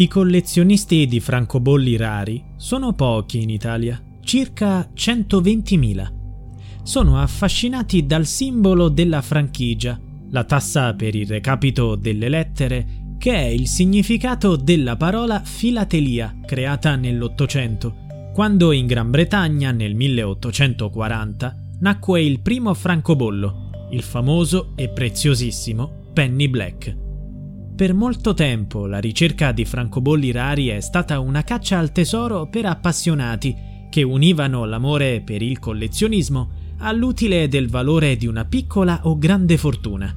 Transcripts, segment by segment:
I collezionisti di francobolli rari sono pochi in Italia, circa 120.000. Sono affascinati dal simbolo della franchigia, la tassa per il recapito delle lettere, che è il significato della parola filatelia, creata nell'Ottocento, quando in Gran Bretagna nel 1840 nacque il primo francobollo, il famoso e preziosissimo Penny Black. Per molto tempo la ricerca di francobolli rari è stata una caccia al tesoro per appassionati che univano l'amore per il collezionismo all'utile del valore di una piccola o grande fortuna.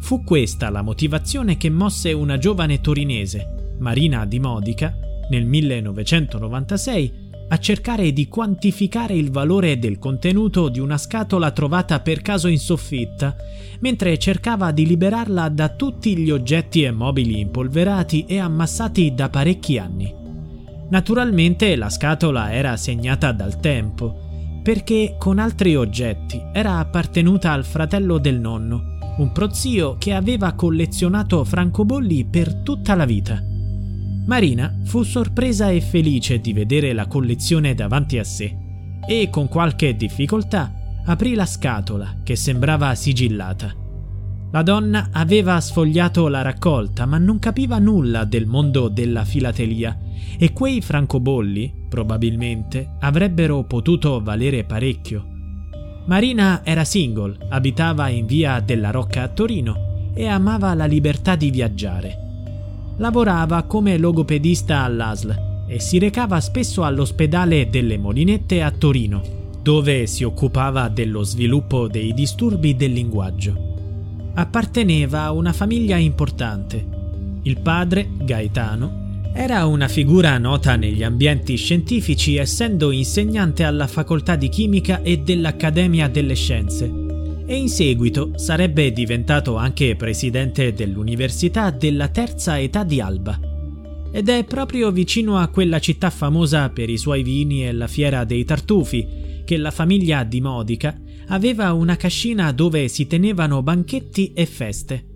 Fu questa la motivazione che mosse una giovane torinese, Marina Di Modica, nel 1996 a cercare di quantificare il valore del contenuto di una scatola trovata per caso in soffitta, mentre cercava di liberarla da tutti gli oggetti e mobili impolverati e ammassati da parecchi anni. Naturalmente la scatola era segnata dal tempo, perché con altri oggetti era appartenuta al fratello del nonno, un prozio che aveva collezionato francobolli per tutta la vita. Marina fu sorpresa e felice di vedere la collezione davanti a sé e con qualche difficoltà aprì la scatola che sembrava sigillata. La donna aveva sfogliato la raccolta ma non capiva nulla del mondo della filatelia e quei francobolli, probabilmente, avrebbero potuto valere parecchio. Marina era single, abitava in via della Rocca a Torino e amava la libertà di viaggiare lavorava come logopedista all'ASL e si recava spesso all'ospedale delle Molinette a Torino, dove si occupava dello sviluppo dei disturbi del linguaggio. Apparteneva a una famiglia importante. Il padre, Gaetano, era una figura nota negli ambienti scientifici essendo insegnante alla facoltà di chimica e dell'Accademia delle Scienze e in seguito sarebbe diventato anche presidente dell'Università della Terza Età di Alba. Ed è proprio vicino a quella città famosa per i suoi vini e la fiera dei tartufi che la famiglia di Modica aveva una cascina dove si tenevano banchetti e feste.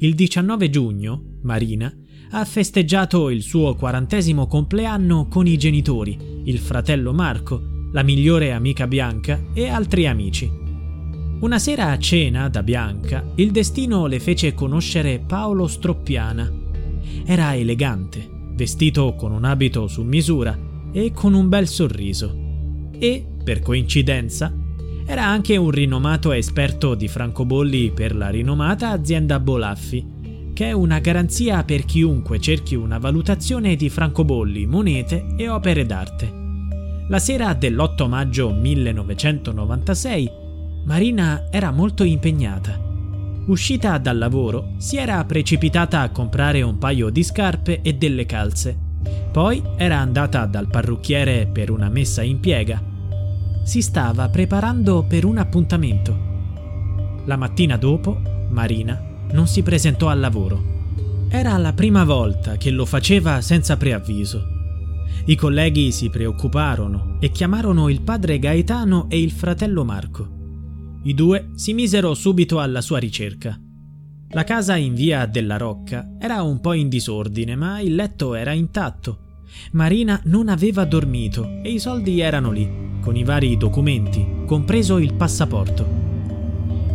Il 19 giugno, Marina ha festeggiato il suo quarantesimo compleanno con i genitori, il fratello Marco, la migliore amica Bianca e altri amici. Una sera a cena da Bianca, il destino le fece conoscere Paolo Stroppiana. Era elegante, vestito con un abito su misura e con un bel sorriso. E, per coincidenza, era anche un rinomato esperto di francobolli per la rinomata azienda Bolaffi, che è una garanzia per chiunque cerchi una valutazione di francobolli, monete e opere d'arte. La sera dell'8 maggio 1996 Marina era molto impegnata. Uscita dal lavoro, si era precipitata a comprare un paio di scarpe e delle calze. Poi era andata dal parrucchiere per una messa in piega. Si stava preparando per un appuntamento. La mattina dopo, Marina non si presentò al lavoro. Era la prima volta che lo faceva senza preavviso. I colleghi si preoccuparono e chiamarono il padre Gaetano e il fratello Marco. I due si misero subito alla sua ricerca. La casa in via della Rocca era un po' in disordine, ma il letto era intatto. Marina non aveva dormito e i soldi erano lì, con i vari documenti, compreso il passaporto.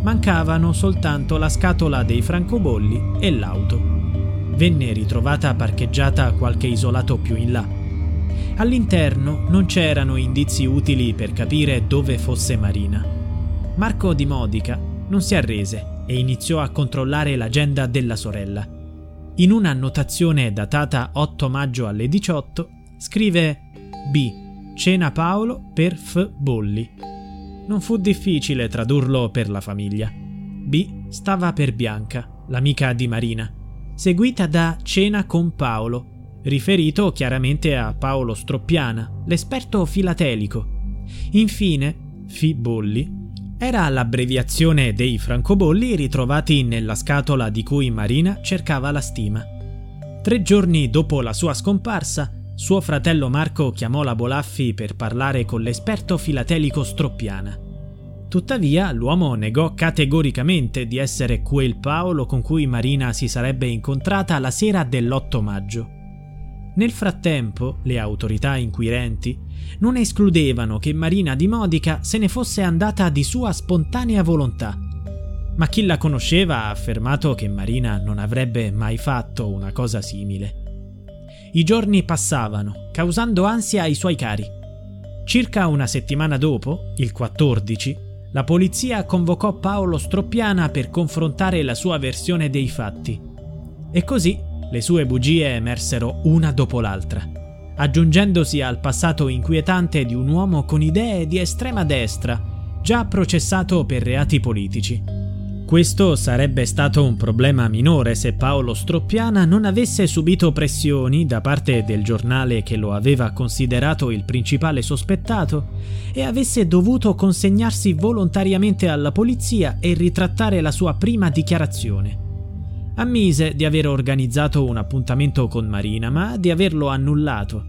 Mancavano soltanto la scatola dei francobolli e l'auto. Venne ritrovata parcheggiata qualche isolato più in là. All'interno non c'erano indizi utili per capire dove fosse Marina. Marco di Modica non si arrese e iniziò a controllare l'agenda della sorella. In una annotazione datata 8 maggio alle 18 scrive B. Cena Paolo per F. Bolli. Non fu difficile tradurlo per la famiglia. B stava per Bianca, l'amica di Marina, seguita da Cena con Paolo, riferito chiaramente a Paolo Stroppiana, l'esperto filatelico. Infine, Fibolli era l'abbreviazione dei francobolli ritrovati nella scatola di cui Marina cercava la stima. Tre giorni dopo la sua scomparsa, suo fratello Marco chiamò la Bolaffi per parlare con l'esperto filatelico Stroppiana. Tuttavia, l'uomo negò categoricamente di essere quel Paolo con cui Marina si sarebbe incontrata la sera dell'8 maggio. Nel frattempo, le autorità inquirenti non escludevano che Marina di Modica se ne fosse andata di sua spontanea volontà. Ma chi la conosceva ha affermato che Marina non avrebbe mai fatto una cosa simile. I giorni passavano, causando ansia ai suoi cari. Circa una settimana dopo, il 14, la polizia convocò Paolo Stroppiana per confrontare la sua versione dei fatti. E così le sue bugie emersero una dopo l'altra, aggiungendosi al passato inquietante di un uomo con idee di estrema destra, già processato per reati politici. Questo sarebbe stato un problema minore se Paolo Stroppiana non avesse subito pressioni da parte del giornale che lo aveva considerato il principale sospettato e avesse dovuto consegnarsi volontariamente alla polizia e ritrattare la sua prima dichiarazione. Ammise di aver organizzato un appuntamento con Marina, ma di averlo annullato.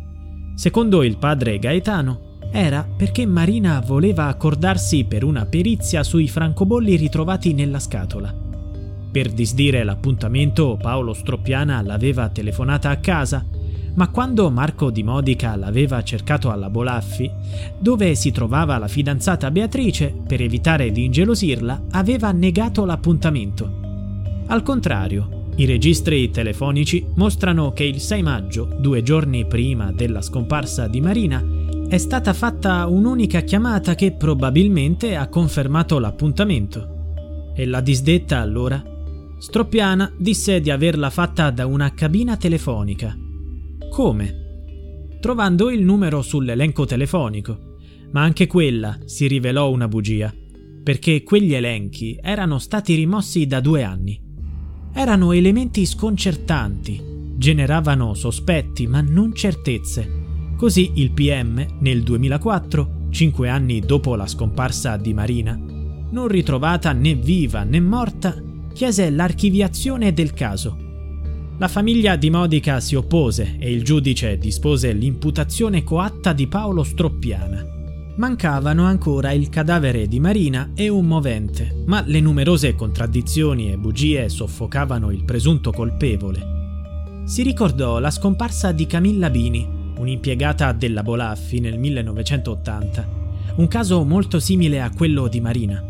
Secondo il padre Gaetano, era perché Marina voleva accordarsi per una perizia sui francobolli ritrovati nella scatola. Per disdire l'appuntamento, Paolo Stroppiana l'aveva telefonata a casa, ma quando Marco di Modica l'aveva cercato alla Bolaffi, dove si trovava la fidanzata Beatrice, per evitare di ingelosirla, aveva negato l'appuntamento. Al contrario, i registri telefonici mostrano che il 6 maggio, due giorni prima della scomparsa di Marina, è stata fatta un'unica chiamata che probabilmente ha confermato l'appuntamento. E la disdetta allora? Stroppiana disse di averla fatta da una cabina telefonica. Come? Trovando il numero sull'elenco telefonico, ma anche quella si rivelò una bugia, perché quegli elenchi erano stati rimossi da due anni. Erano elementi sconcertanti, generavano sospetti ma non certezze. Così il PM, nel 2004, cinque anni dopo la scomparsa di Marina, non ritrovata né viva né morta, chiese l'archiviazione del caso. La famiglia di Modica si oppose e il giudice dispose l'imputazione coatta di Paolo Stroppiana. Mancavano ancora il cadavere di Marina e un movente, ma le numerose contraddizioni e bugie soffocavano il presunto colpevole. Si ricordò la scomparsa di Camilla Bini, un'impiegata della Bolaffi nel 1980, un caso molto simile a quello di Marina.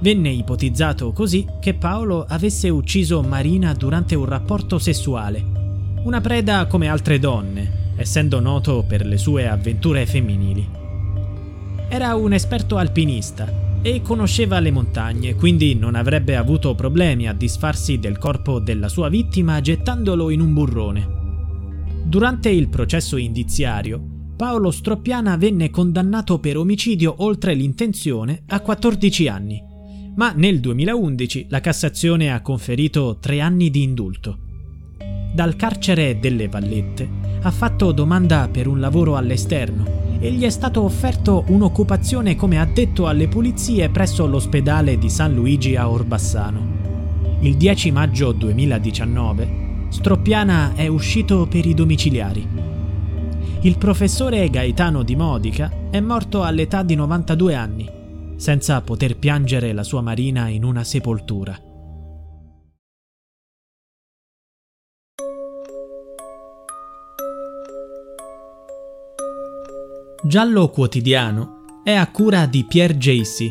Venne ipotizzato così che Paolo avesse ucciso Marina durante un rapporto sessuale, una preda come altre donne, essendo noto per le sue avventure femminili. Era un esperto alpinista e conosceva le montagne, quindi non avrebbe avuto problemi a disfarsi del corpo della sua vittima gettandolo in un burrone. Durante il processo indiziario, Paolo Stroppiana venne condannato per omicidio oltre l'intenzione a 14 anni, ma nel 2011 la Cassazione ha conferito tre anni di indulto. Dal carcere delle Vallette ha fatto domanda per un lavoro all'esterno e gli è stato offerto un'occupazione come addetto alle pulizie presso l'ospedale di San Luigi a Orbassano. Il 10 maggio 2019 Stroppiana è uscito per i domiciliari. Il professore Gaetano di Modica è morto all'età di 92 anni, senza poter piangere la sua Marina in una sepoltura. Giallo Quotidiano è a cura di Pierre Jacy.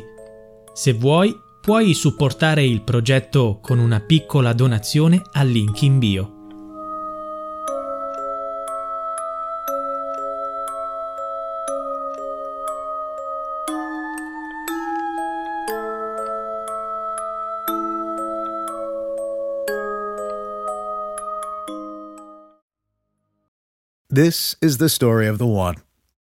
Se vuoi, puoi supportare il progetto con una piccola donazione al link in bio. This is the story of the one.